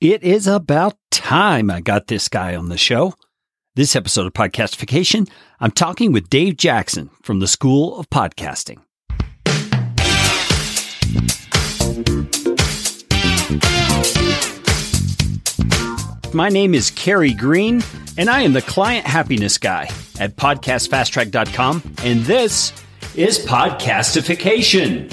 It is about time I got this guy on the show. This episode of Podcastification, I'm talking with Dave Jackson from the School of Podcasting. My name is Kerry Green, and I am the client happiness guy at podcastfasttrack.com, and this is Podcastification.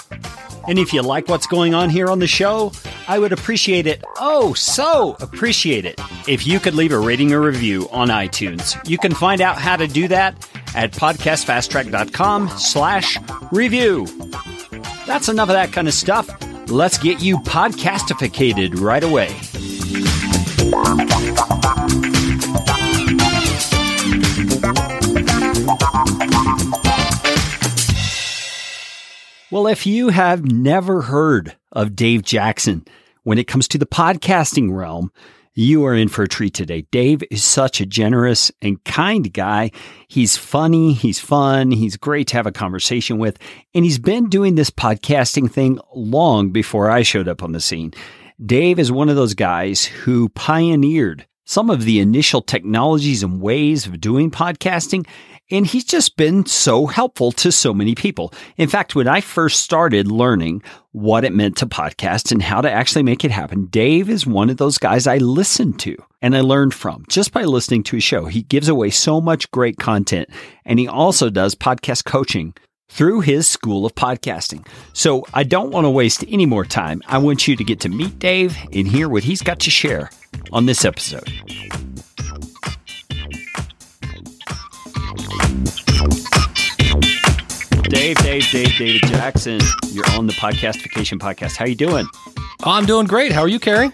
And if you like what's going on here on the show, I would appreciate it, oh, so appreciate it, if you could leave a rating or review on iTunes. You can find out how to do that at podcastfasttrack.com slash review. That's enough of that kind of stuff. Let's get you podcastificated right away. Well, if you have never heard of Dave Jackson when it comes to the podcasting realm, you are in for a treat today. Dave is such a generous and kind guy. He's funny, he's fun, he's great to have a conversation with, and he's been doing this podcasting thing long before I showed up on the scene. Dave is one of those guys who pioneered some of the initial technologies and ways of doing podcasting and he's just been so helpful to so many people. In fact, when I first started learning what it meant to podcast and how to actually make it happen, Dave is one of those guys I listened to and I learned from just by listening to his show. He gives away so much great content and he also does podcast coaching through his school of podcasting. So I don't want to waste any more time. I want you to get to meet Dave and hear what he's got to share on this episode. Dave, Dave, Dave, David Jackson. You're on the Podcastification podcast. How you doing? I'm doing great. How are you, Kerry?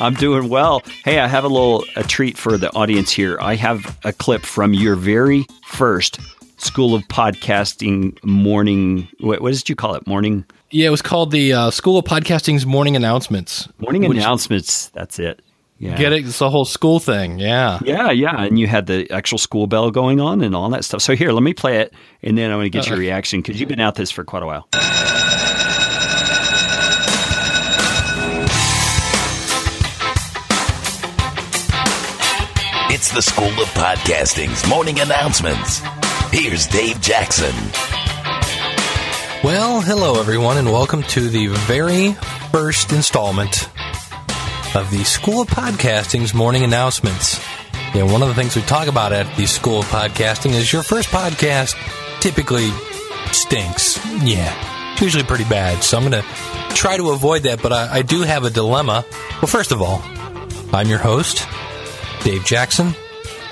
I'm doing well. Hey, I have a little a treat for the audience here. I have a clip from your very first School of Podcasting morning. What, what did you call it? Morning. Yeah, it was called the uh, School of Podcasting's Morning Announcements. Morning which, announcements. That's it. Yeah. Get it? It's the whole school thing. Yeah. Yeah, yeah. And you had the actual school bell going on and all that stuff. So here, let me play it and then I want to get uh, your reaction because you've been at this for quite a while. It's the School of Podcasting's morning announcements. Here's Dave Jackson. Well, hello everyone, and welcome to the very first installment of the School of Podcasting's morning announcements. Yeah, one of the things we talk about at the School of Podcasting is your first podcast typically stinks. Yeah, it's usually pretty bad. So I'm going to try to avoid that, but I, I do have a dilemma. Well, first of all, I'm your host, Dave Jackson,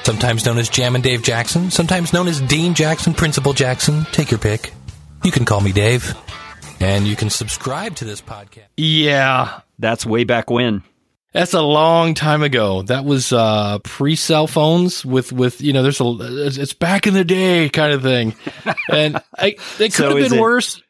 sometimes known as Jammin' Dave Jackson, sometimes known as Dean Jackson, Principal Jackson. Take your pick. You can call me Dave. And you can subscribe to this podcast. Yeah. That's way back when. That's a long time ago. That was uh, pre cell phones with with you know there's a it's back in the day kind of thing, and I, it could so have been it, worse.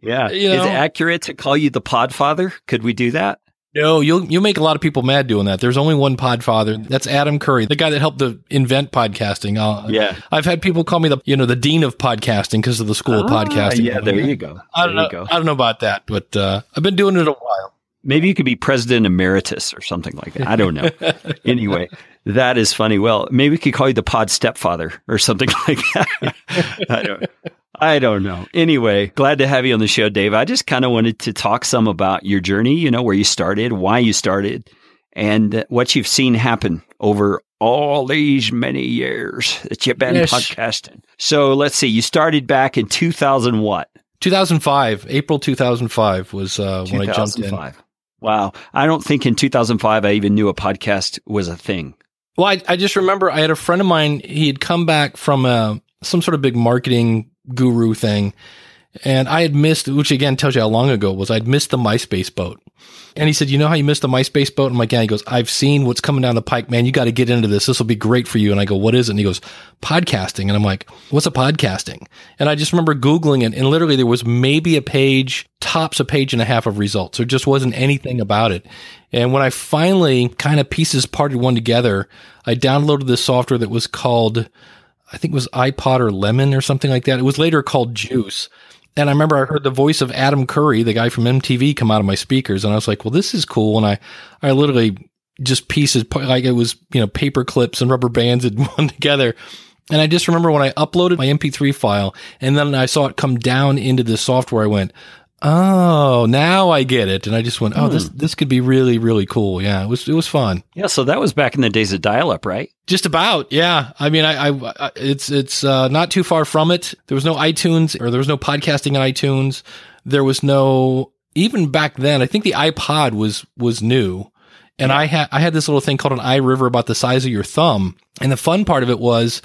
Yeah, you know? is it accurate to call you the Podfather? Could we do that? No, you'll you'll make a lot of people mad doing that. There's only one Podfather. That's Adam Curry, the guy that helped to invent podcasting. Uh, yeah, I've had people call me the you know the dean of podcasting because of the school ah, of podcasting. Yeah, there you go. There I don't know. Go. I don't know about that, but uh, I've been doing it a while. Maybe you could be president emeritus or something like that. I don't know. anyway, that is funny. Well, maybe we could call you the pod stepfather or something like that. I don't. I don't know. Anyway, glad to have you on the show, Dave. I just kind of wanted to talk some about your journey. You know, where you started, why you started, and what you've seen happen over all these many years that you've been yes. podcasting. So let's see. You started back in 2000 what? 2005, April 2005 was uh, when I jumped in. Wow. I don't think in 2005 I even knew a podcast was a thing. Well, I, I just remember I had a friend of mine. He had come back from a, uh, some sort of big marketing guru thing. And I had missed, which again tells you how long ago it was. I'd missed the MySpace boat. And he said, You know how you missed the MySpace boat? I'm like, Yeah. Goes, I've seen what's coming down the pike, man. You got to get into this. This will be great for you. And I go, What is it? And he goes, Podcasting. And I'm like, What's a podcasting? And I just remember Googling it. And literally, there was maybe a page, tops a page and a half of results. There just wasn't anything about it. And when I finally kind of pieces parted one together, I downloaded this software that was called, I think it was iPodder Lemon or something like that. It was later called Juice. And I remember I heard the voice of Adam Curry, the guy from MTV, come out of my speakers, and I was like, "Well, this is cool." And I, I literally just pieces like it was, you know, paper clips and rubber bands and one together. And I just remember when I uploaded my MP3 file, and then I saw it come down into the software. I went, Oh, now I get it. And I just went, oh, hmm. this this could be really really cool. Yeah, it was it was fun. Yeah, so that was back in the days of dial up, right? Just about. Yeah. I mean, I, I, I it's it's uh, not too far from it. There was no iTunes or there was no podcasting on iTunes. There was no even back then. I think the iPod was was new. And yeah. I had I had this little thing called an iRiver about the size of your thumb. And the fun part of it was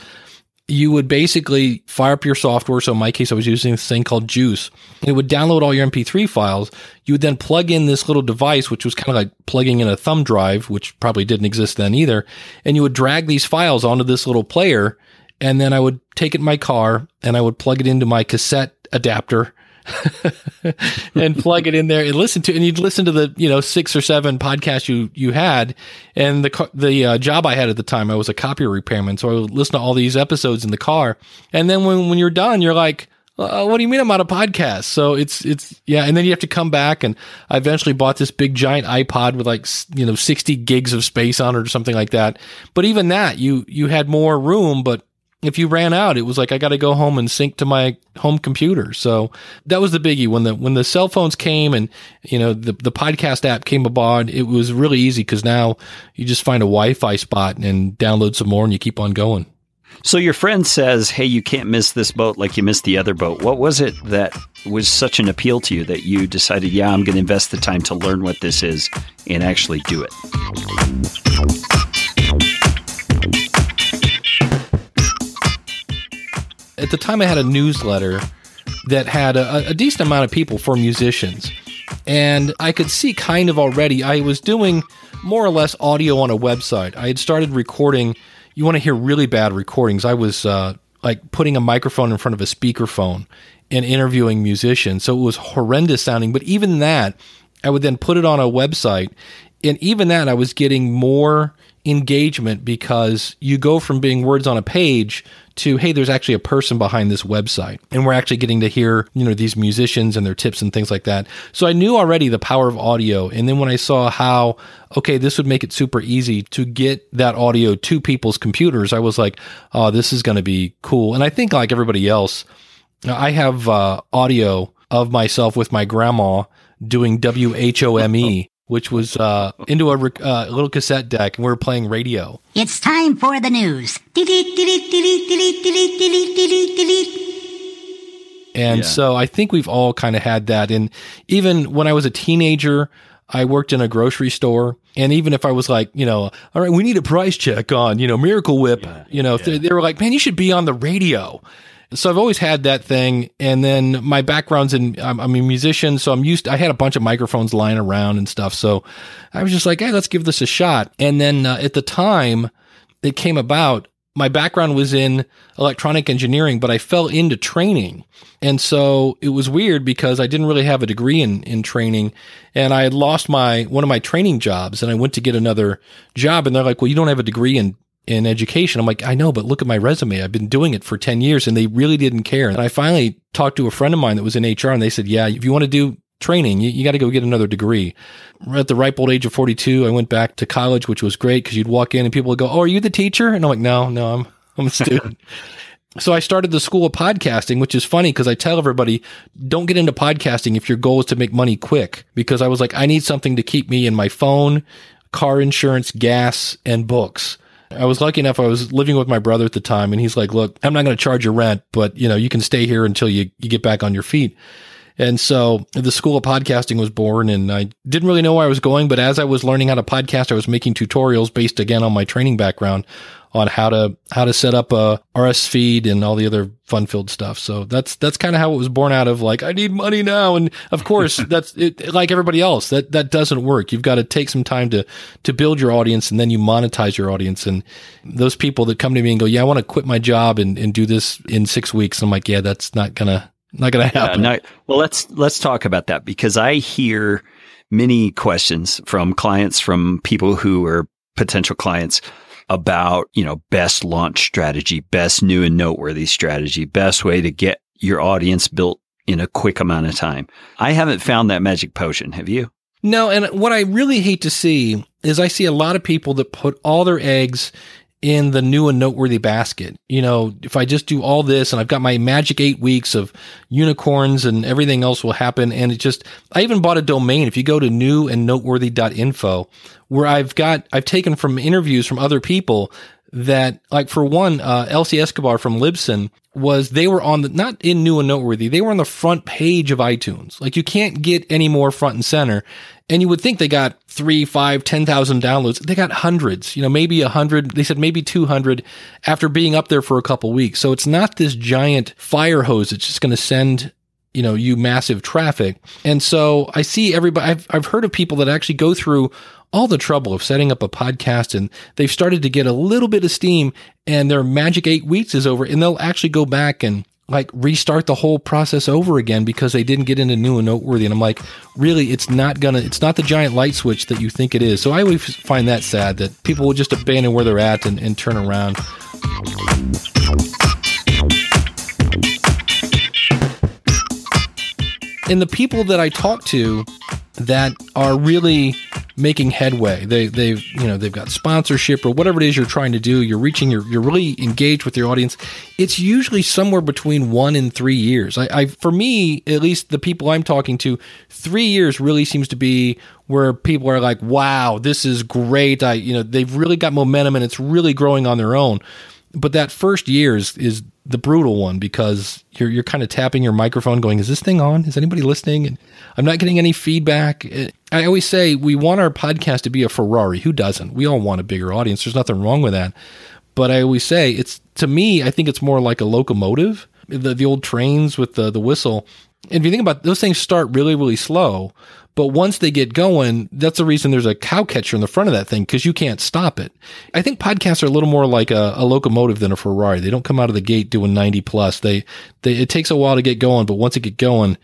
you would basically fire up your software. So in my case, I was using this thing called Juice. It would download all your MP3 files. You would then plug in this little device, which was kind of like plugging in a thumb drive, which probably didn't exist then either. And you would drag these files onto this little player. And then I would take it in my car and I would plug it into my cassette adapter and plug it in there and listen to, and you'd listen to the, you know, six or seven podcasts you, you had. And the, the uh, job I had at the time, I was a copier repairman. So I would listen to all these episodes in the car. And then when, when you're done, you're like, uh, what do you mean I'm on a podcast? So it's, it's, yeah. And then you have to come back. And I eventually bought this big giant iPod with like, you know, 60 gigs of space on it or something like that. But even that, you, you had more room, but if you ran out, it was like I got to go home and sync to my home computer. So that was the biggie when the when the cell phones came and you know the the podcast app came aboard. It was really easy because now you just find a Wi-Fi spot and download some more, and you keep on going. So your friend says, "Hey, you can't miss this boat like you missed the other boat." What was it that was such an appeal to you that you decided, "Yeah, I'm going to invest the time to learn what this is and actually do it"? At the time I had a newsletter that had a, a decent amount of people for musicians. And I could see kind of already, I was doing more or less audio on a website. I had started recording. You want to hear really bad recordings? I was uh, like putting a microphone in front of a speakerphone and interviewing musicians. So it was horrendous sounding. But even that, I would then put it on a website. And even that, I was getting more engagement because you go from being words on a page to hey there's actually a person behind this website. And we're actually getting to hear you know these musicians and their tips and things like that. So i knew already the power of audio. And then when i saw how okay this would make it super easy to get that audio to people's computers i was like oh this is going to be cool. And i think like everybody else i have uh, audio of myself with my grandma doing WHOME which was uh, into a uh, little cassette deck, and we were playing radio. It's time for the news. And yeah. so I think we've all kind of had that. And even when I was a teenager, I worked in a grocery store. And even if I was like, you know, all right, we need a price check on, you know, Miracle Whip, yeah, you know, yeah. they, they were like, man, you should be on the radio. So I've always had that thing. And then my background's in, I'm, I'm, a musician. So I'm used, to, I had a bunch of microphones lying around and stuff. So I was just like, hey, let's give this a shot. And then uh, at the time it came about, my background was in electronic engineering, but I fell into training. And so it was weird because I didn't really have a degree in, in training and I had lost my, one of my training jobs and I went to get another job and they're like, well, you don't have a degree in in education. I'm like, I know, but look at my resume. I've been doing it for 10 years and they really didn't care. And I finally talked to a friend of mine that was in HR and they said, yeah, if you want to do training, you, you got to go get another degree. At the ripe old age of 42, I went back to college, which was great because you'd walk in and people would go, Oh, are you the teacher? And I'm like, no, no, I'm, I'm a student. so I started the school of podcasting, which is funny because I tell everybody, don't get into podcasting if your goal is to make money quick. Because I was like, I need something to keep me in my phone, car insurance, gas, and books. I was lucky enough. I was living with my brother at the time, and he's like, "Look, I'm not going to charge you rent, but you know, you can stay here until you you get back on your feet." And so the school of podcasting was born, and I didn't really know where I was going. But as I was learning how to podcast, I was making tutorials based again on my training background on how to how to set up a RSS feed and all the other fun filled stuff. So that's that's kind of how it was born out of like I need money now, and of course that's it, like everybody else that that doesn't work. You've got to take some time to to build your audience, and then you monetize your audience. And those people that come to me and go, "Yeah, I want to quit my job and and do this in six weeks," I'm like, "Yeah, that's not gonna not gonna happen." Yeah, no, well, let's let's talk about that because I hear many questions from clients from people who are potential clients about, you know, best launch strategy, best new and noteworthy strategy, best way to get your audience built in a quick amount of time. I haven't found that magic potion. Have you? No, and what I really hate to see is I see a lot of people that put all their eggs in the new and noteworthy basket. You know, if I just do all this and I've got my magic eight weeks of unicorns and everything else will happen. And it just, I even bought a domain. If you go to new and noteworthy.info, where I've got, I've taken from interviews from other people that, like for one, uh, Elsie Escobar from Libsyn was they were on the not in new and noteworthy, they were on the front page of iTunes. Like you can't get any more front and center. And you would think they got three, five, ten thousand downloads. They got hundreds, you know, maybe a hundred. They said maybe two hundred after being up there for a couple weeks. So it's not this giant fire hose It's just going to send you know you massive traffic. And so I see everybody. I've I've heard of people that actually go through all the trouble of setting up a podcast and they've started to get a little bit of steam and their magic eight weeks is over and they'll actually go back and like restart the whole process over again because they didn't get into new and noteworthy. And I'm like, really, it's not gonna, it's not the giant light switch that you think it is. So I always find that sad that people will just abandon where they're at and, and turn around. And the people that I talk to that are really making headway. They they've you know they've got sponsorship or whatever it is you're trying to do. You're reaching. You're you're really engaged with your audience. It's usually somewhere between one and three years. I, I for me at least the people I'm talking to, three years really seems to be where people are like, wow, this is great. I you know they've really got momentum and it's really growing on their own. But that first year is is the brutal one because you're you're kind of tapping your microphone, going, "Is this thing on? Is anybody listening?" And I'm not getting any feedback. I always say we want our podcast to be a Ferrari. Who doesn't? We all want a bigger audience. There's nothing wrong with that. But I always say it's to me. I think it's more like a locomotive, the the old trains with the the whistle. And if you think about it, those things, start really really slow, but once they get going, that's the reason there's a cow catcher in the front of that thing because you can't stop it. I think podcasts are a little more like a, a, locomotive than a Ferrari. They don't come out of the gate doing 90 plus. They, they, it takes a while to get going, but once it get going,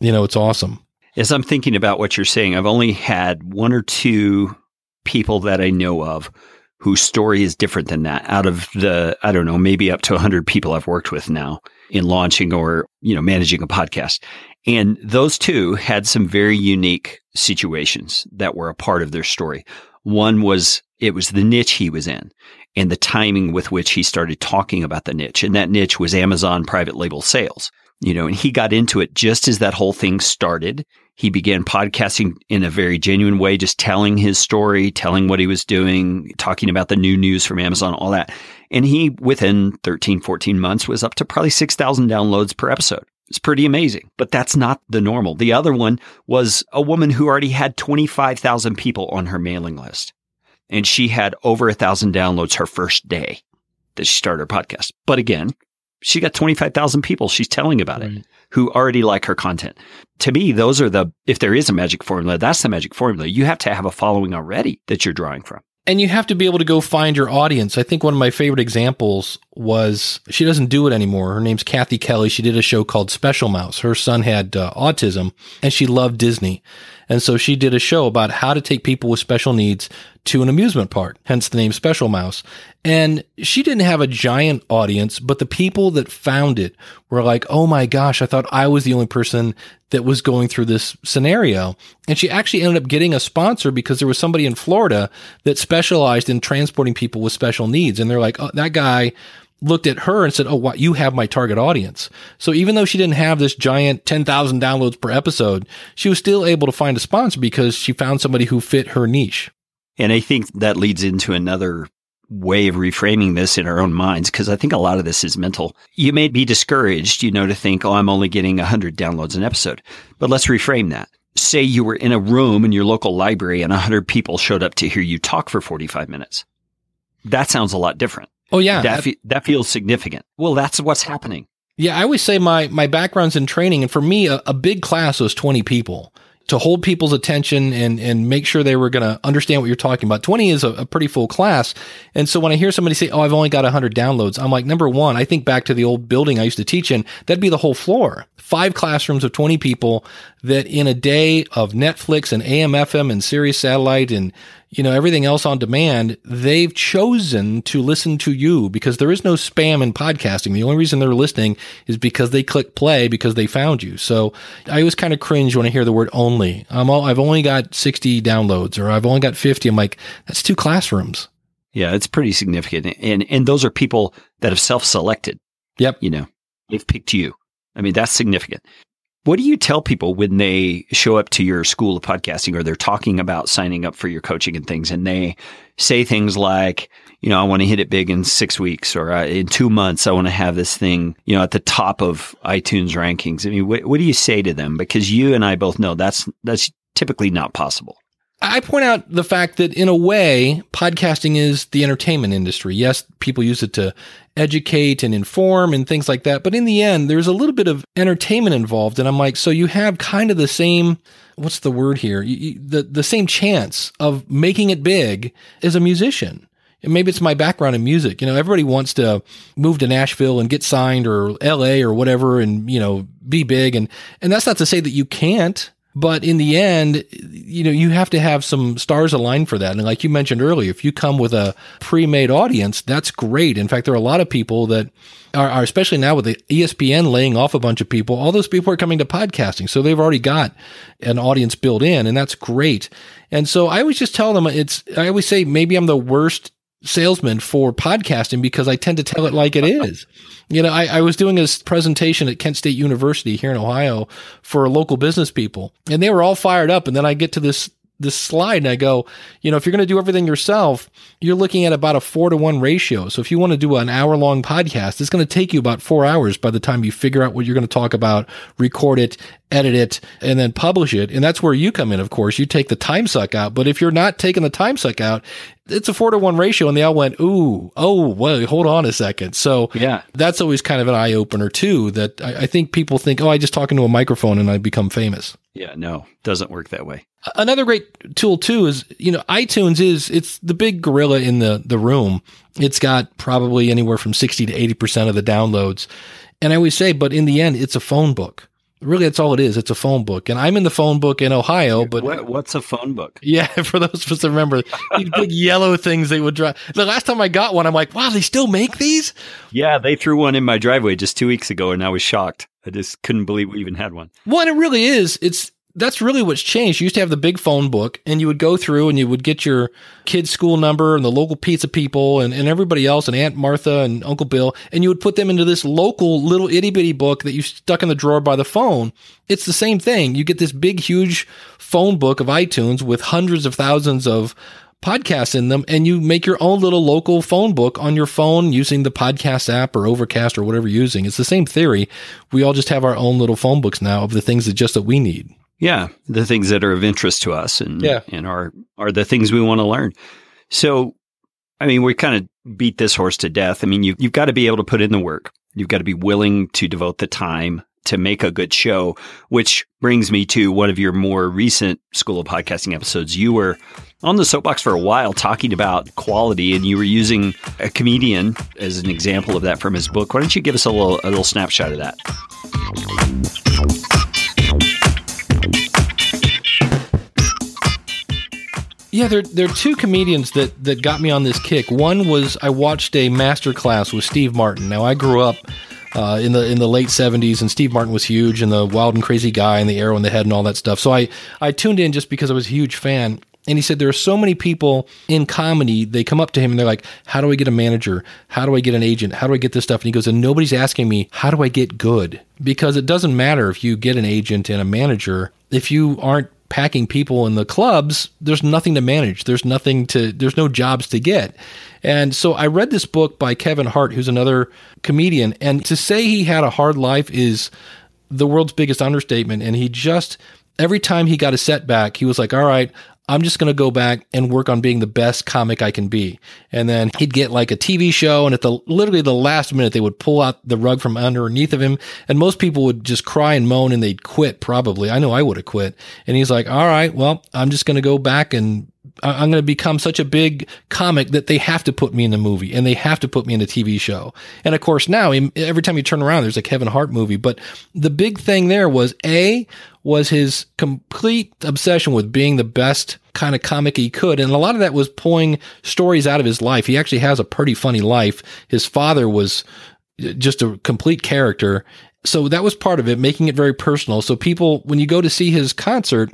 you know, it's awesome. As I'm thinking about what you're saying, I've only had one or two people that I know of whose story is different than that out of the, I don't know, maybe up to 100 people I've worked with now in launching or, you know, managing a podcast. And those two had some very unique situations that were a part of their story. One was it was the niche he was in and the timing with which he started talking about the niche. And that niche was Amazon private label sales. You know, and he got into it just as that whole thing started. He began podcasting in a very genuine way, just telling his story, telling what he was doing, talking about the new news from Amazon, all that. And he, within 13, 14 months, was up to probably 6,000 downloads per episode. It's pretty amazing, but that's not the normal. The other one was a woman who already had 25,000 people on her mailing list. And she had over a thousand downloads her first day that she started her podcast. But again, she got 25,000 people she's telling about right. it who already like her content. To me, those are the, if there is a magic formula, that's the magic formula. You have to have a following already that you're drawing from. And you have to be able to go find your audience. I think one of my favorite examples was she doesn't do it anymore. Her name's Kathy Kelly. She did a show called Special Mouse. Her son had uh, autism and she loved Disney. And so she did a show about how to take people with special needs to an amusement park, hence the name Special Mouse. And she didn't have a giant audience, but the people that found it were like, oh my gosh, I thought I was the only person that was going through this scenario. And she actually ended up getting a sponsor because there was somebody in Florida that specialized in transporting people with special needs. And they're like, oh, that guy looked at her and said, Oh? You have my target audience. So even though she didn't have this giant 10,000 downloads per episode, she was still able to find a sponsor because she found somebody who fit her niche. And I think that leads into another way of reframing this in our own minds because I think a lot of this is mental. You may be discouraged, you know, to think, oh, I'm only getting 100 downloads an episode. But let's reframe that. Say you were in a room in your local library and 100 people showed up to hear you talk for 45 minutes. that sounds a lot different. Oh yeah, That, fe- that feels significant. Well, that's what's happening. Yeah, I always say my my background's in training, and for me, a, a big class was twenty people to hold people's attention and and make sure they were going to understand what you're talking about. Twenty is a, a, pretty full class, and so when I hear somebody say, "Oh, I've only got hundred downloads," I'm like, number one, I think back to the old building I used to teach in. That'd be the whole floor, five classrooms of twenty people. That in a day of Netflix and AM, FM, and Sirius satellite and you know, everything else on demand, they've chosen to listen to you because there is no spam in podcasting. The only reason they're listening is because they click play because they found you. So I always kind of cringe when I hear the word only. I'm all, I've only got 60 downloads or I've only got 50. I'm like, that's two classrooms. Yeah, it's pretty significant. And and those are people that have self-selected. Yep. You know, they've picked you. I mean, that's significant. What do you tell people when they show up to your school of podcasting or they're talking about signing up for your coaching and things and they say things like, you know, I want to hit it big in six weeks or uh, in two months, I want to have this thing, you know, at the top of iTunes rankings. I mean, what, what do you say to them? Because you and I both know that's, that's typically not possible. I point out the fact that in a way, podcasting is the entertainment industry. Yes, people use it to educate and inform and things like that. But in the end, there's a little bit of entertainment involved. And I'm like, so you have kind of the same, what's the word here? You, you, the, the same chance of making it big as a musician. And maybe it's my background in music. You know, everybody wants to move to Nashville and get signed or LA or whatever and, you know, be big. And, and that's not to say that you can't. But in the end, you know, you have to have some stars aligned for that. And like you mentioned earlier, if you come with a pre-made audience, that's great. In fact, there are a lot of people that are, are, especially now with the ESPN laying off a bunch of people, all those people are coming to podcasting. So they've already got an audience built in and that's great. And so I always just tell them it's, I always say maybe I'm the worst salesman for podcasting because I tend to tell it like it is. You know, I, I, was doing a presentation at Kent State University here in Ohio for local business people, and they were all fired up. And then I get to this this slide and I go, you know, if you're going to do everything yourself, you're looking at about a four to one ratio. So if you want to do an hour long podcast, it's going to take you about four hours by the time you figure out what you're going to talk about, record it, edit it, and then publish it. And that's where you come in, of course. You take the time suck out. But if you're not taking the time suck out, it's a four to one ratio. And they all went, ooh, oh, well, hold on a second. So yeah, that's always kind of an eye opener too, that I, I think people think, oh, I just talk into a microphone and I become famous. Yeah, no, doesn't work that way. Another great tool too is, you know, iTunes is, it's the big gorilla in the, the room. It's got probably anywhere from 60 to 80% of the downloads. And I always say, but in the end, it's a phone book. Really, that's all it is. It's a phone book, and I'm in the phone book in Ohio. But what, what's a phone book? Yeah, for those of us that remember these big yellow things they would drive. The last time I got one, I'm like, wow, they still make these? Yeah, they threw one in my driveway just two weeks ago, and I was shocked. I just couldn't believe we even had one. Well, it really is. It's that's really what's changed. You used to have the big phone book and you would go through and you would get your kid's school number and the local pizza people and, and everybody else and Aunt Martha and Uncle Bill, and you would put them into this local little itty bitty book that you stuck in the drawer by the phone. It's the same thing. You get this big, huge phone book of iTunes with hundreds of thousands of podcasts in them and you make your own little local phone book on your phone using the podcast app or overcast or whatever you're using it's the same theory we all just have our own little phone books now of the things that just that we need yeah, the things that are of interest to us and yeah. and are are the things we want to learn. So, I mean, we kind of beat this horse to death. I mean, you you've got to be able to put in the work. You've got to be willing to devote the time to make a good show, which brings me to one of your more recent School of Podcasting episodes. You were on the soapbox for a while talking about quality and you were using a comedian as an example of that from his book. Why don't you give us a little a little snapshot of that? Yeah, there there are two comedians that that got me on this kick. One was I watched a master class with Steve Martin. Now I grew up uh, in the in the late '70s, and Steve Martin was huge, and the Wild and Crazy Guy, and the Arrow in the Head, and all that stuff. So I I tuned in just because I was a huge fan. And he said there are so many people in comedy. They come up to him and they're like, "How do I get a manager? How do I get an agent? How do I get this stuff?" And he goes, "And nobody's asking me how do I get good because it doesn't matter if you get an agent and a manager if you aren't packing people in the clubs, there's nothing to manage. There's nothing to, there's no jobs to get. And so I read this book by Kevin Hart, who's another comedian. And to say he had a hard life is the world's biggest understatement. And he just, every time he got a setback, he was like, all right, I'm just going to go back and work on being the best comic I can be. And then he'd get like a TV show and at the literally the last minute they would pull out the rug from underneath of him and most people would just cry and moan and they'd quit probably. I know I would have quit. And he's like, "All right, well, I'm just going to go back and I'm going to become such a big comic that they have to put me in a movie and they have to put me in a TV show. And of course, now every time you turn around, there's a Kevin Hart movie. But the big thing there was A, was his complete obsession with being the best kind of comic he could. And a lot of that was pulling stories out of his life. He actually has a pretty funny life. His father was just a complete character so that was part of it, making it very personal. So people, when you go to see his concert,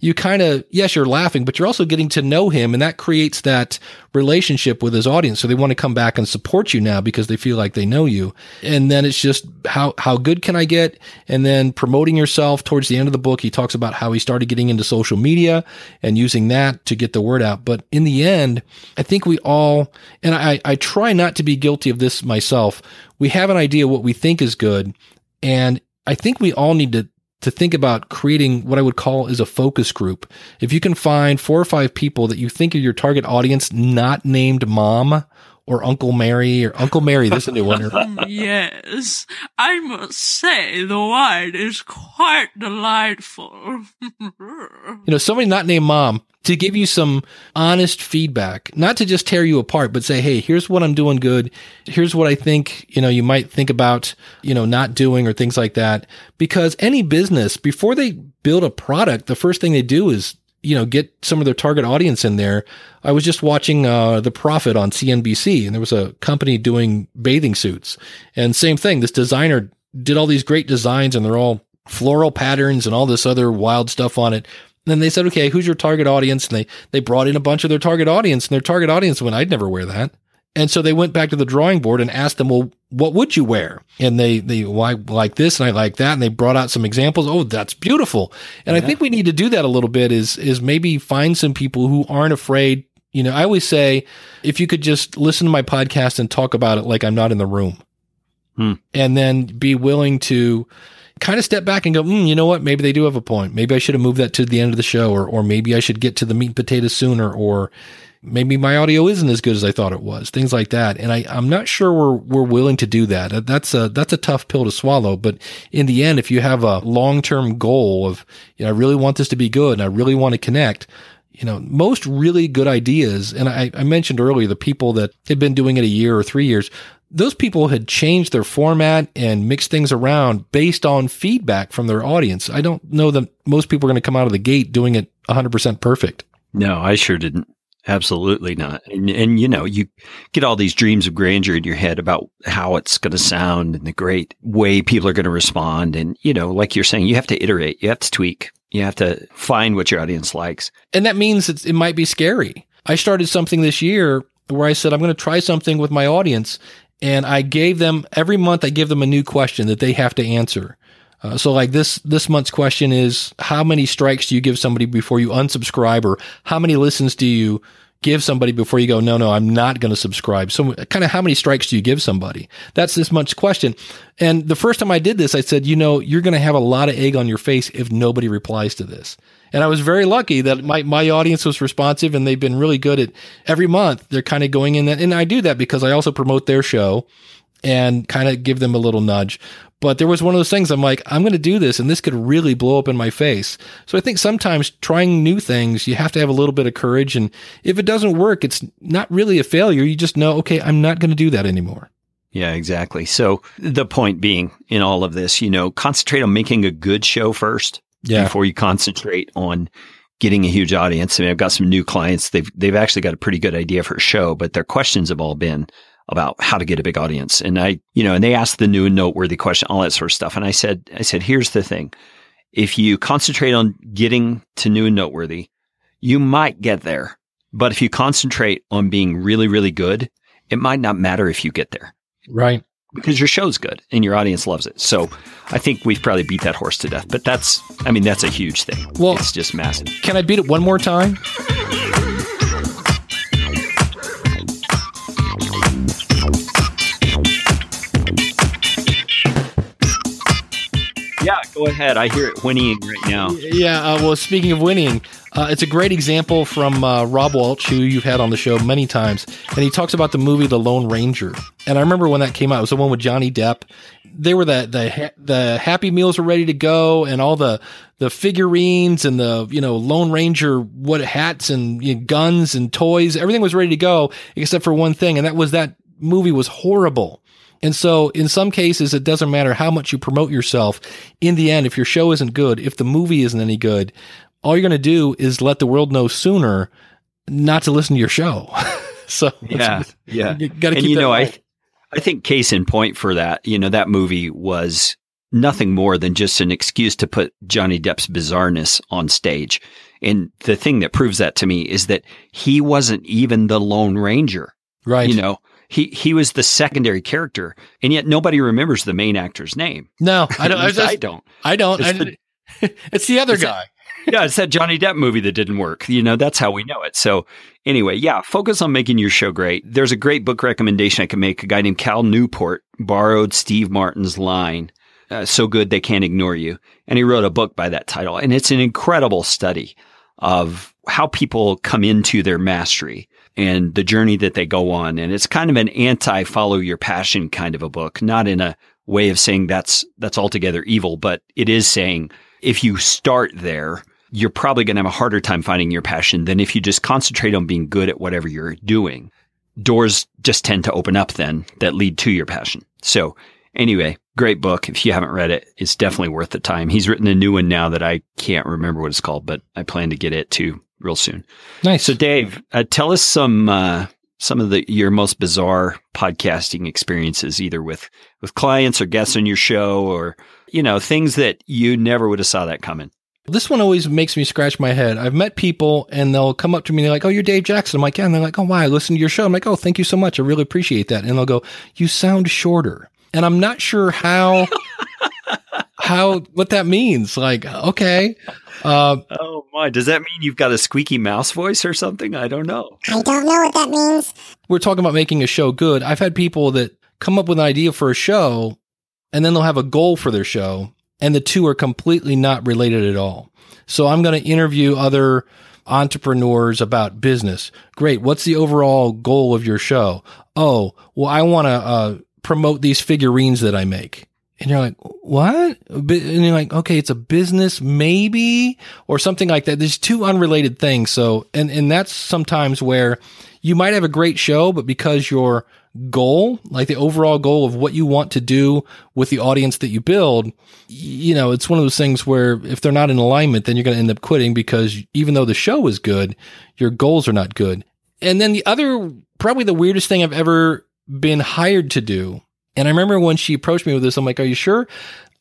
you kind of, yes, you're laughing, but you're also getting to know him and that creates that relationship with his audience. So they want to come back and support you now because they feel like they know you. And then it's just how, how good can I get? And then promoting yourself towards the end of the book, he talks about how he started getting into social media and using that to get the word out. But in the end, I think we all, and I, I try not to be guilty of this myself. We have an idea what we think is good and I think we all need to to think about creating what I would call is a focus group. If you can find four or five people that you think are your target audience, not named mom or Uncle Mary or Uncle Mary, this is a new one. yes, I must say the wine is quite delightful. you know, somebody not named mom to give you some honest feedback, not to just tear you apart, but say, Hey, here's what I'm doing good. Here's what I think, you know, you might think about, you know, not doing or things like that. Because any business, before they build a product, the first thing they do is you know, get some of their target audience in there. I was just watching uh, The Profit on CNBC, and there was a company doing bathing suits. And same thing, this designer did all these great designs, and they're all floral patterns and all this other wild stuff on it. And then they said, okay, who's your target audience? And they, they brought in a bunch of their target audience, and their target audience went, I'd never wear that. And so they went back to the drawing board and asked them, well, what would you wear? And they, they, well, I like this and I like that. And they brought out some examples. Oh, that's beautiful. And yeah. I think we need to do that a little bit is, is maybe find some people who aren't afraid. You know, I always say, if you could just listen to my podcast and talk about it like I'm not in the room hmm. and then be willing to, kind of step back and go, mm, you know what? Maybe they do have a point. Maybe I should have moved that to the end of the show, or or maybe I should get to the meat and potatoes sooner, or maybe my audio isn't as good as I thought it was, things like that. And I, I'm not sure we're, we're willing to do that. That's a, that's a tough pill to swallow. But in the end, if you have a long-term goal of, you know, I really want this to be good and I really want to connect, you know, most really good ideas. And I, I mentioned earlier the people that had been doing it a year or three years. Those people had changed their format and mixed things around based on feedback from their audience. I don't know that most people are going to come out of the gate doing it 100% perfect. No, I sure didn't. Absolutely not. And, and, you know, you get all these dreams of grandeur in your head about how it's going to sound and the great way people are going to respond. And, you know, like you're saying, you have to iterate, you have to tweak, you have to find what your audience likes. And that means it might be scary. I started something this year where I said, I'm going to try something with my audience. And I gave them every month, I give them a new question that they have to answer. Uh, so like this this month's question is how many strikes do you give somebody before you unsubscribe or how many listens do you give somebody before you go no no I'm not going to subscribe. So kind of how many strikes do you give somebody? That's this much question. And the first time I did this I said, you know, you're going to have a lot of egg on your face if nobody replies to this. And I was very lucky that my, my audience was responsive and they've been really good at every month. They're kind of going in that. And I do that because I also promote their show and kind of give them a little nudge. But there was one of those things I'm like, I'm going to do this and this could really blow up in my face. So I think sometimes trying new things, you have to have a little bit of courage. And if it doesn't work, it's not really a failure. You just know, okay, I'm not going to do that anymore. Yeah, exactly. So the point being in all of this, you know, concentrate on making a good show first yeah. before you concentrate on getting a huge audience. I mean, I've got some new clients. They've, they've actually got a pretty good idea for a show, but their questions have all been, about how to get a big audience. And I, you know, and they asked the new and noteworthy question, all that sort of stuff. And I said, I said, here's the thing. If you concentrate on getting to new and noteworthy, you might get there. But if you concentrate on being really, really good, it might not matter if you get there. Right. Because your show's good and your audience loves it. So I think we've probably beat that horse to death. But that's, I mean, that's a huge thing. Well, it's just massive. Can I beat it one more time? Go ahead. I hear it whinnying right now. Yeah. Uh, well, speaking of whinnying, Uh, it's a great example from uh, Rob Walch, who you've had on the show many times, and he talks about the movie The Lone Ranger. And I remember when that came out, it was the one with Johnny Depp. They were the the the Happy Meals were ready to go, and all the the figurines and the you know Lone Ranger what hats and you know, guns and toys, everything was ready to go except for one thing, and that was that movie was horrible. And so, in some cases, it doesn't matter how much you promote yourself. In the end, if your show isn't good, if the movie isn't any good, all you're going to do is let the world know sooner not to listen to your show. so, Yeah, yeah. you got to and keep you know, I. I think case in point for that, you know, that movie was nothing more than just an excuse to put Johnny Depp's bizarreness on stage. And the thing that proves that to me is that he wasn't even the Lone Ranger. right. You know, he he was the secondary character, and yet nobody remembers the main actor's name. no, I don't. I, just, I don't. I don't. It's I- the- it's the other It's guy. yeah, it's that Johnny Depp movie that didn't work. You know, that's how we know it. So anyway, yeah, focus on making your show great. There's a great book recommendation I can make. A guy named Cal Newport borrowed Steve Martin's line, uh, "So good they can't ignore you," and he wrote a book by that title. And it's an incredible study of how people come into their mastery and the journey that they go on. And it's kind of an anti-follow your passion kind of a book, not in a way of saying that's that's altogether evil, but it is saying if you start there, you're probably going to have a harder time finding your passion than if you just concentrate on being good at whatever you're doing. Doors just tend to open up then that lead to your passion. So anyway, great book. If you haven't read it, it's definitely worth the time. He's written a new one now that I can't remember what it's called, but I plan to get it too real soon. Nice. So Dave, uh, tell us some uh, some of the your most bizarre podcasting experiences, either with with clients or guests on your show, or you know things that you never would have saw that coming. This one always makes me scratch my head. I've met people and they'll come up to me and they're like, Oh, you're Dave Jackson. I'm like, Yeah. And they're like, Oh, why? I listened to your show. I'm like, Oh, thank you so much. I really appreciate that. And they'll go, You sound shorter. And I'm not sure how, how, what that means. Like, okay. Uh, Oh my! Does that mean you've got a squeaky mouse voice or something? I don't know. I don't know what that means. we're talking about making a show good. I've had people that come up with an idea for a show and then they'll have a goal for their show and the two are completely not related at all. So I'm going to interview other entrepreneurs about business. Great. What's the overall goal of your show? Oh, well, I want to uh, promote these figurines that I make. And you're like, what? And you're like, okay, it's a business, maybe, or something like that. There's two unrelated things. So, and, and that's sometimes where you might have a great show, but because your goal, like the overall goal of what you want to do with the audience that you build, you know, it's one of those things where if they're not in alignment, then you're going to end up quitting because even though the show is good, your goals are not good. And then the other, probably the weirdest thing I've ever been hired to do. And I remember when she approached me with this, I'm like, are you sure?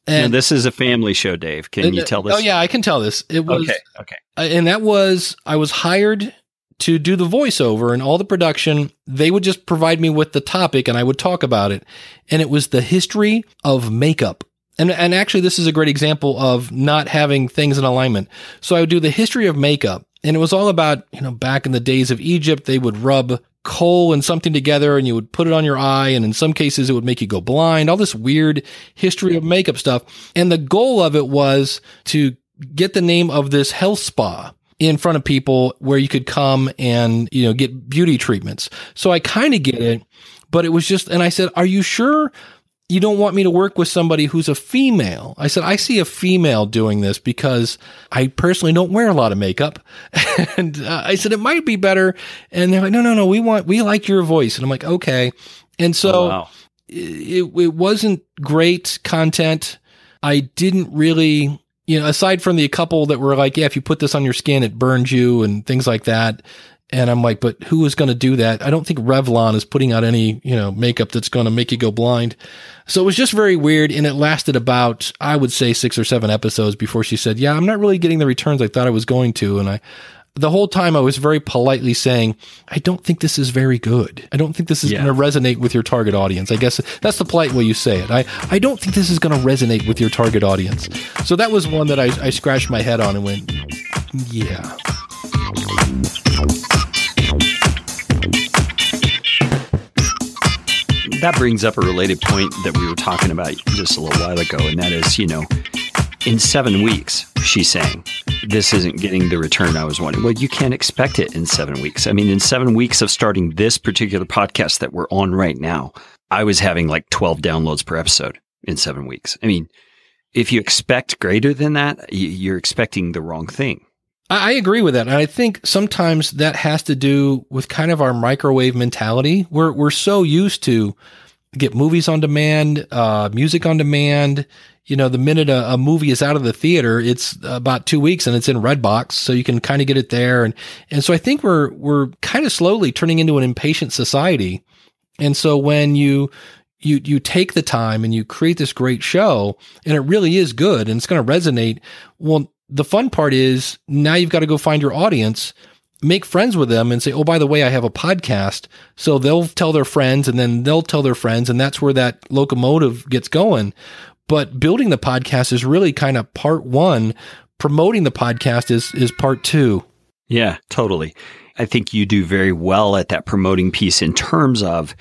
And this is a family show, Dave. Can you tell this? Oh yeah, I can tell this. It was Okay. Okay. uh, and that was I was hired to do the voiceover and all the production. They would just provide me with the topic and I would talk about it. And it was the history of makeup. And and actually this is a great example of not having things in alignment. So I would do the history of makeup and it was all about, you know, back in the days of Egypt, they would rub coal and something together and you would put it on your eye and in some cases it would make you go blind all this weird history of makeup stuff. And the goal of it was to get the name of this health spa in front of people where you could come and you know get beauty treatments. So i kind of get it but it was just and i said are you sure you don't want me to work with somebody who's a female. I said, I see a female doing this because I personally don't wear a lot of makeup. and uh, I said, it might be better. And they're like, no, no, no, we want, we like your voice. And I'm like, okay. And so Oh, wow. it, it wasn't great content. I didn't really, you know, aside from the couple that were like, yeah, if you put this on your skin, it burns you and things like that. And I'm like, but who is going to do that? I don't think Revlon is putting out any, you know, makeup that's going to make you go blind. So it was just very weird. And it lasted about, I would say six or seven episodes before she said, yeah, I'm not really getting the returns I thought I was going to. And I, the whole time I was very politely saying, I don't think this is very good. I don't think this is Yeah. going to resonate with your target audience. I guess that's the polite way you say it. I, I don't think this is going to resonate with your target audience. So that was one that I, I scratched my head on and went, yeah. That brings up a related point that we were talking about just a little while ago, and that is, you know, in seven weeks, she's saying, this isn't getting the return I was wanting. Well, you can't expect it in seven weeks. I mean, in seven weeks of starting this particular podcast that we're on right now, I was having like 12 downloads per episode in seven weeks. I mean, if you expect greater than that, you're expecting the wrong thing. I agree with that. And I think sometimes that has to do with kind of our microwave mentality. We're, we're so used to get movies on demand, uh, music on demand. You know, the minute a, a movie is out of the theater, it's about two weeks and it's in Redbox. So you can kind of get it there. And, and so I think we're, we're kind of slowly turning into an impatient society. And so when you, you, you take the time and you create this great show and it really is good and it's going to resonate. Well, the fun part is now you've got to go find your audience, make friends with them and say, Oh, by the way, I have a podcast. So they'll tell their friends and then they'll tell their friends. And that's where that locomotive gets going. But building the podcast is really kind of part one. Promoting the podcast is, is part two. Yeah, totally. I think you do very well at that promoting piece in terms of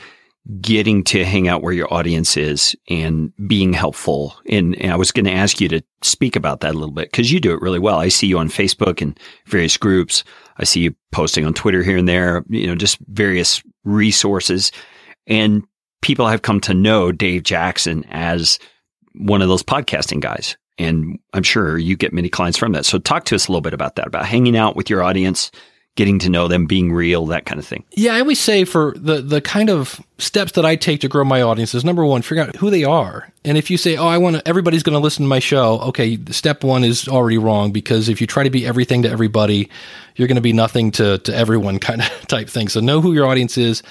getting to hang out where your audience is and being helpful. And, and I was going to ask you to speak about that a little bit because you do it really well. I see you on Facebook and various groups. I see you posting on Twitter here and there, you know, just various resources. And people have come to know Dave Jackson as one of those podcasting guys. And I'm sure you get many clients from that. So talk to us a little bit about that, about hanging out with your audience, getting to know them, being real, that kind of thing. Yeah, I always say for the the kind of steps that I take to grow my audience is number one, figure out who they are. And if you say, "Oh, I want to," everybody's going to listen to my show. Okay, step one is already wrong because if you try to be everything to everybody, you're going to be nothing to to everyone, kind of type thing. So know who your audience is,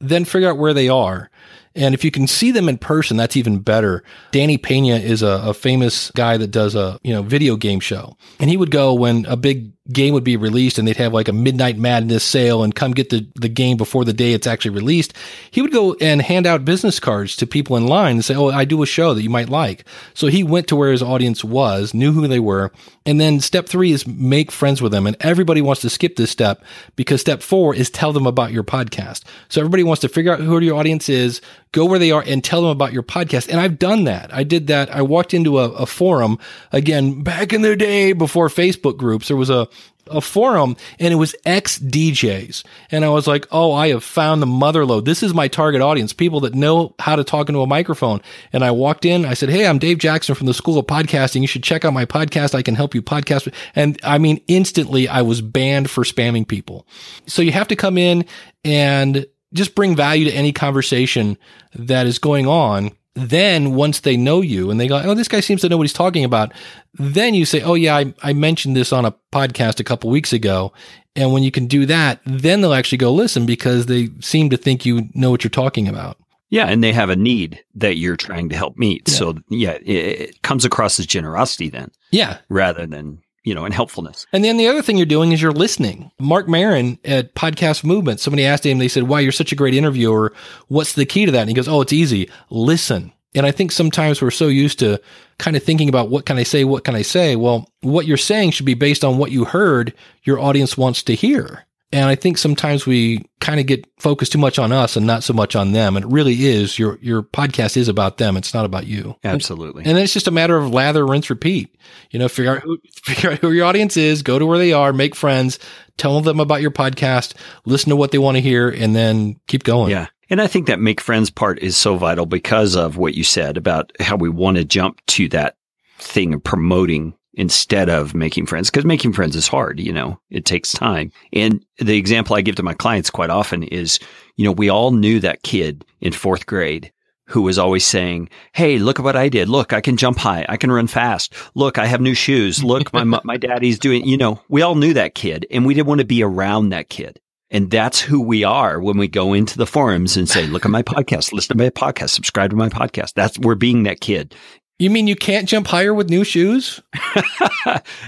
then figure out where they are. And if you can see them in person, that's even better. Danny Pena is a, a, famous guy that does a you know video game show, and he would go when a big game would be released and they'd have like a midnight madness sale and come get the, the game before the day it's actually released. He would go and hand out business cards to people in line and say, Oh, I do a show that you might like. So he went to where his audience was, knew who they were. And then step three is make friends with them. And everybody wants to skip this step because step four is tell them about your podcast. So everybody wants to figure out who your audience is, go where they are and tell them about your podcast. And I've done that. I did that. I walked into a, a forum again back in the day before Facebook groups. There was a, a forum and it was ex DJs. And I was like, oh, I have found the mother lode. This is my target audience, people that know how to talk into a microphone. And I walked in, I said, Hey, I'm Dave Jackson from the School of Podcasting. You should check out my podcast. I can help you podcast. And I mean, instantly I was banned for spamming people. So you have to come in and just bring value to any conversation that is going on then once they know you and they go, oh, this guy seems to know what he's talking about, then you say, oh yeah, I, I mentioned this on a podcast a couple weeks ago. And when you can do that, then they'll actually go listen because they seem to think you know what you're talking about. Yeah, and they have a need that you're trying to help meet. Yeah. So yeah, it, it comes across as generosity then, Yeah. rather than you know, and helpfulness. And then the other thing you're doing is you're listening. Marc Maron at Podcast Movement, somebody asked him, they said, Wow, you're such a great interviewer. What's the key to that? And he goes, Oh, it's easy. Listen. And I think sometimes we're so used to kind of thinking about what can I say? What can I say? Well, what you're saying should be based on what you heard your audience wants to hear. And I think sometimes we kind of get focused too much on us and not so much on them. And it really is your, your podcast is about them. It's not about you. Absolutely. And then it's just a matter of lather, rinse, repeat. You know, figure out who, figure out who your audience is, go to where they are, make friends, tell them about your podcast, listen to what they want to hear, and then keep going. Yeah. And I think that make friends part is so vital because of what you said about how we want to jump to that thing of promoting instead of making friends because making friends is hard you know it takes time. And the example i give to my clients quite often is you know we all knew that kid in fourth grade who was always saying hey look at what i did. Look i can jump high. I can run fast. Look i have new shoes. Look my my daddy's doing you know we all knew that kid and we didn't want to be around that kid. And that's who we are when we go into the forums and say, look at my podcast, listen to my podcast, subscribe to my podcast. That's, we're being that kid. You mean you can't jump higher with new shoes?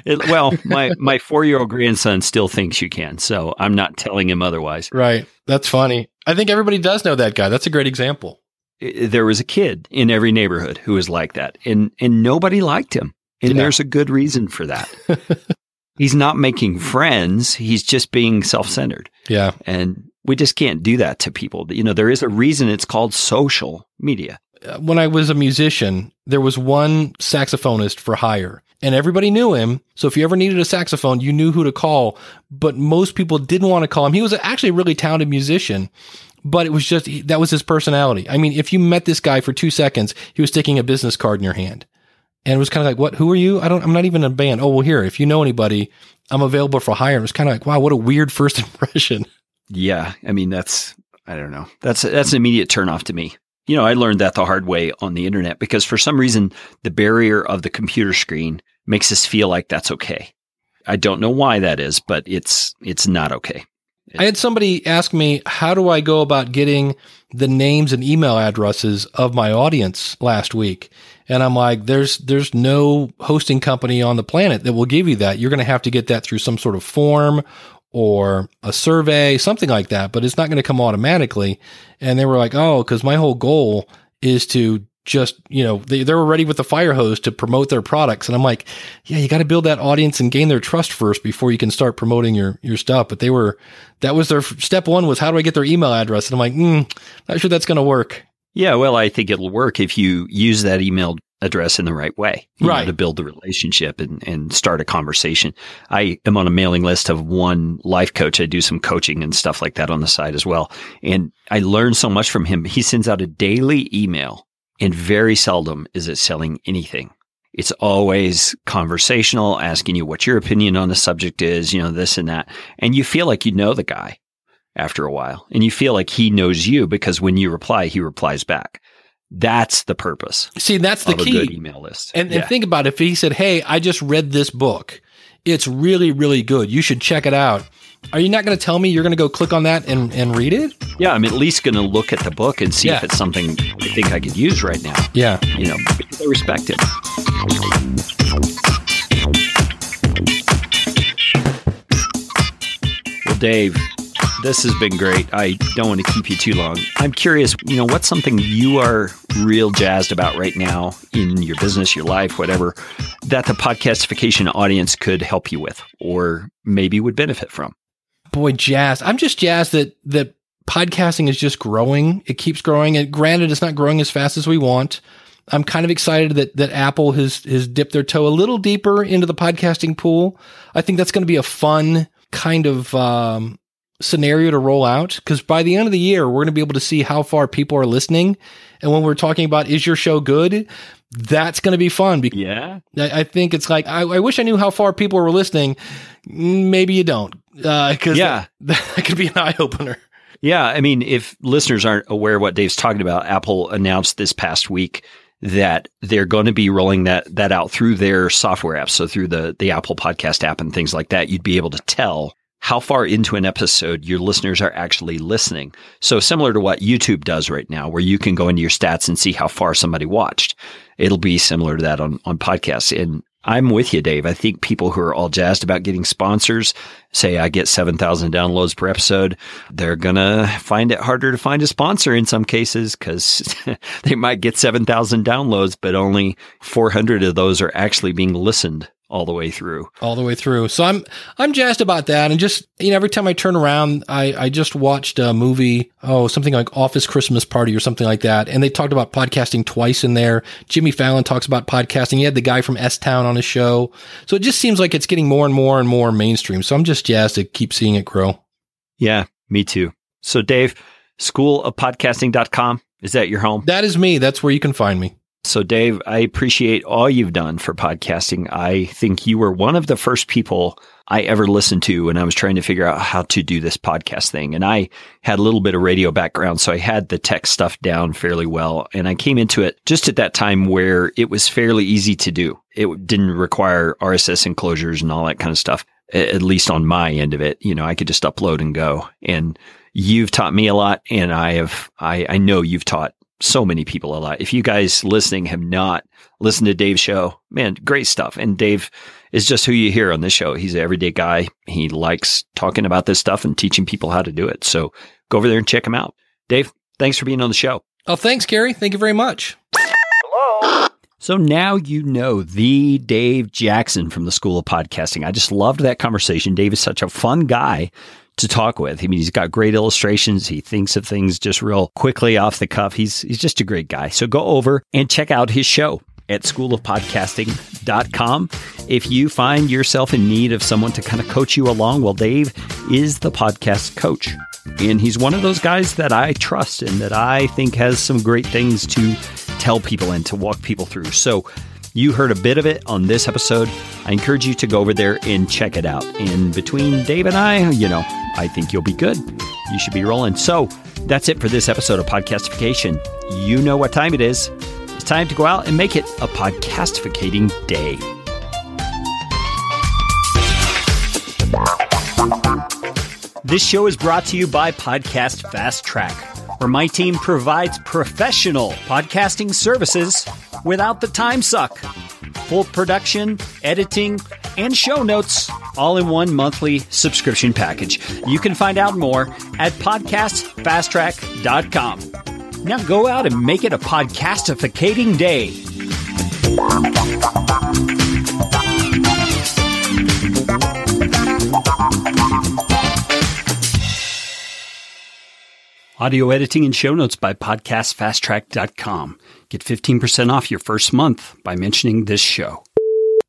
It- well, my, my four year old grandson still thinks you can. So I'm not telling him otherwise. Right. That's funny. I think everybody does know that guy. That's a great example. There was a kid in every neighborhood who was like that and, and nobody liked him. And Yeah. there's a good reason for that. He's not making friends. He's just being self centered. Yeah. And we just can't do that to people. You know, there is a reason it's called social media. When I was a musician, there was one saxophonist for hire, and everybody knew him. So if you ever needed a saxophone, you knew who to call. But most people didn't want to call him. He was actually a really talented musician, but it was just that was his personality. I mean, if you met this guy for two seconds, he was sticking a business card in your hand, and it was kind of like, "What? Who are you? I don't. I'm not even a band. Oh well, here. If you know anybody, I'm available for hire." It was kind of like, "Wow, what a weird first impression." Yeah, I mean that's I don't know. That's that's an immediate turnoff to me. You know, I learned that the hard way on the internet because for some reason the barrier of the computer screen makes us feel like that's okay. I don't know why that is, but it's it's not okay. I had somebody ask me, how do I go about getting the names and email addresses of my audience last week? And I'm like, there's, there's no hosting company on the planet that will give you that. You're going to have to get that through some sort of form or a survey, something like that, but it's not going to come automatically. And they were like, oh, because my whole goal is to just, you know, they, they were ready with the fire hose to promote their products. And I'm like, yeah, you got to build that audience and gain their trust first before you can start promoting your, your stuff. But they were, that was their step one was how do I get their email address? And I'm like, mm, not sure that's going to work. Yeah, well, I think it'll work if you use that email address in the right way, you know, Right. to build the relationship and, and start a conversation. I am on a mailing list of one life coach. I do some coaching and stuff like that on the side as well. And I learned so much from him. He sends out a daily email and very seldom is it selling anything. It's always conversational, asking you what your opinion on the subject is, you know, this and that. And you feel like you know the guy after a while and you feel like he knows you because when you reply, he replies back. That's the purpose See, that's the of a good key. email list. And, Yeah. and think about it. if he said, Hey, I just read this book. It's really, really good. You should check it out. Are you not going to tell me you're going to go click on that and, and read it? yeah, I'm at least going to look at the book and see Yeah. if it's something I think I could use right now. Yeah. You know, I respect it. Well, Dave, this has been great. I don't want to keep you too long. I'm curious, you know, what's something you are real jazzed about right now in your business, your life, whatever, that the podcastification audience could help you with or maybe would benefit from? boy, jazzed. I'm just jazzed that that podcasting is just growing. It keeps growing. And granted, it's not growing as fast as we want. I'm kind of excited that that Apple has has dipped their toe a little deeper into the podcasting pool. I think that's going to be a fun kind of um, scenario to roll out because by the end of the year, we're going to be able to see how far people are listening. And when we're talking about is your show good, that's going to be fun because Yeah. I, I think it's like I, I wish I knew how far people were listening. Maybe you don't, uh, because Yeah. that, that could be an eye opener. Yeah, I mean, if listeners aren't aware of what Dave's talking about, Apple announced this past week that they're going to be rolling that that out through their software apps. So through the the Apple Podcast app and things like that, you'd be able to tell how far into an episode your listeners are actually listening. So similar to what YouTube does right now, where you can go into your stats and see how far somebody watched. It'll be similar to that on on podcasts. And I'm with you, Dave. I think people who are all jazzed about getting sponsors, say I get 7,000 downloads per episode, they're going to find it harder to find a sponsor in some cases because they might get 7,000 downloads, but only 400 of those are actually being listened all the way through. all the way through. So I'm I'm jazzed about that. And just you know, every time I turn around, I I just watched a movie, oh something like Office Christmas Party or something like that, and they talked about podcasting twice in there. Jimmy Fallon talks about podcasting. He had the guy from S Town on his show. So it just seems like it's getting more and more and more mainstream. So I'm just jazzed to keep seeing it grow. Yeah, me too. So Dave, schoolofpodcasting.com, is that your home? That is me. That's where you can find me. So, Dave, I appreciate all you've done for podcasting. I think you were one of the first people I ever listened to when I was trying to figure out how to do this podcast thing. And I had a little bit of radio background, so I had the tech stuff down fairly well. And I came into it just at that time where it was fairly easy to do. It didn't require RSS enclosures and all that kind of stuff, at least on my end of it. You know, I could just upload and go. And you've taught me a lot, and I have, I, I know you've taught so many people a lot. If you guys listening have not listened to Dave's show, man, great stuff. And Dave is just who you hear on this show. He's an everyday guy. He likes talking about this stuff and teaching people how to do it. So go over there and check him out. Dave, thanks for being on the show. Oh, thanks, Gary. Thank you very much. Hello. So now you know the Dave Jackson from the School of Podcasting. I just loved that conversation. Dave is such a fun guy to talk with. I mean, he's got great illustrations. He thinks of things just real quickly off the cuff. He's he's just a great guy. So go over and check out his show at schoolofpodcasting.com. if you find yourself in need of someone to kind of coach you along, well, Dave is the podcast coach. And he's one of those guys that I trust and that I think has some great things to tell people and to walk people through. So you heard a bit of it on this episode. I encourage you to go over there and check it out. And between Dave and I, you know, I think you'll be good. You should be rolling. So that's it for this episode of Podcastification. You know what time it is. It's time to go out and make it a podcastificating day. This show is brought to you by Podcast Fast Track, where my team provides professional podcasting services without the time suck. Full production, editing, and show notes all in one monthly subscription package. You can find out more at podcastfasttrack.com. Now go out and make it a podcastificating day. Audio editing and show notes by podcastfasttrack.com. Get 15% off your first month by mentioning this show.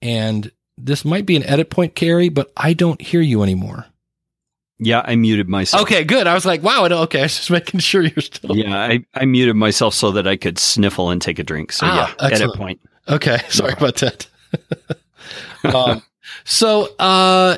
And this might be an edit point, Carrie, but I don't hear you anymore. Yeah, I muted myself. Okay, good. I was like, wow, I don't- okay, I was just making sure you're still. Yeah, I, I muted myself so that I could sniffle and take a drink. So Ah, yeah, edit excellent. point. Okay, sorry about that. um, so, uh,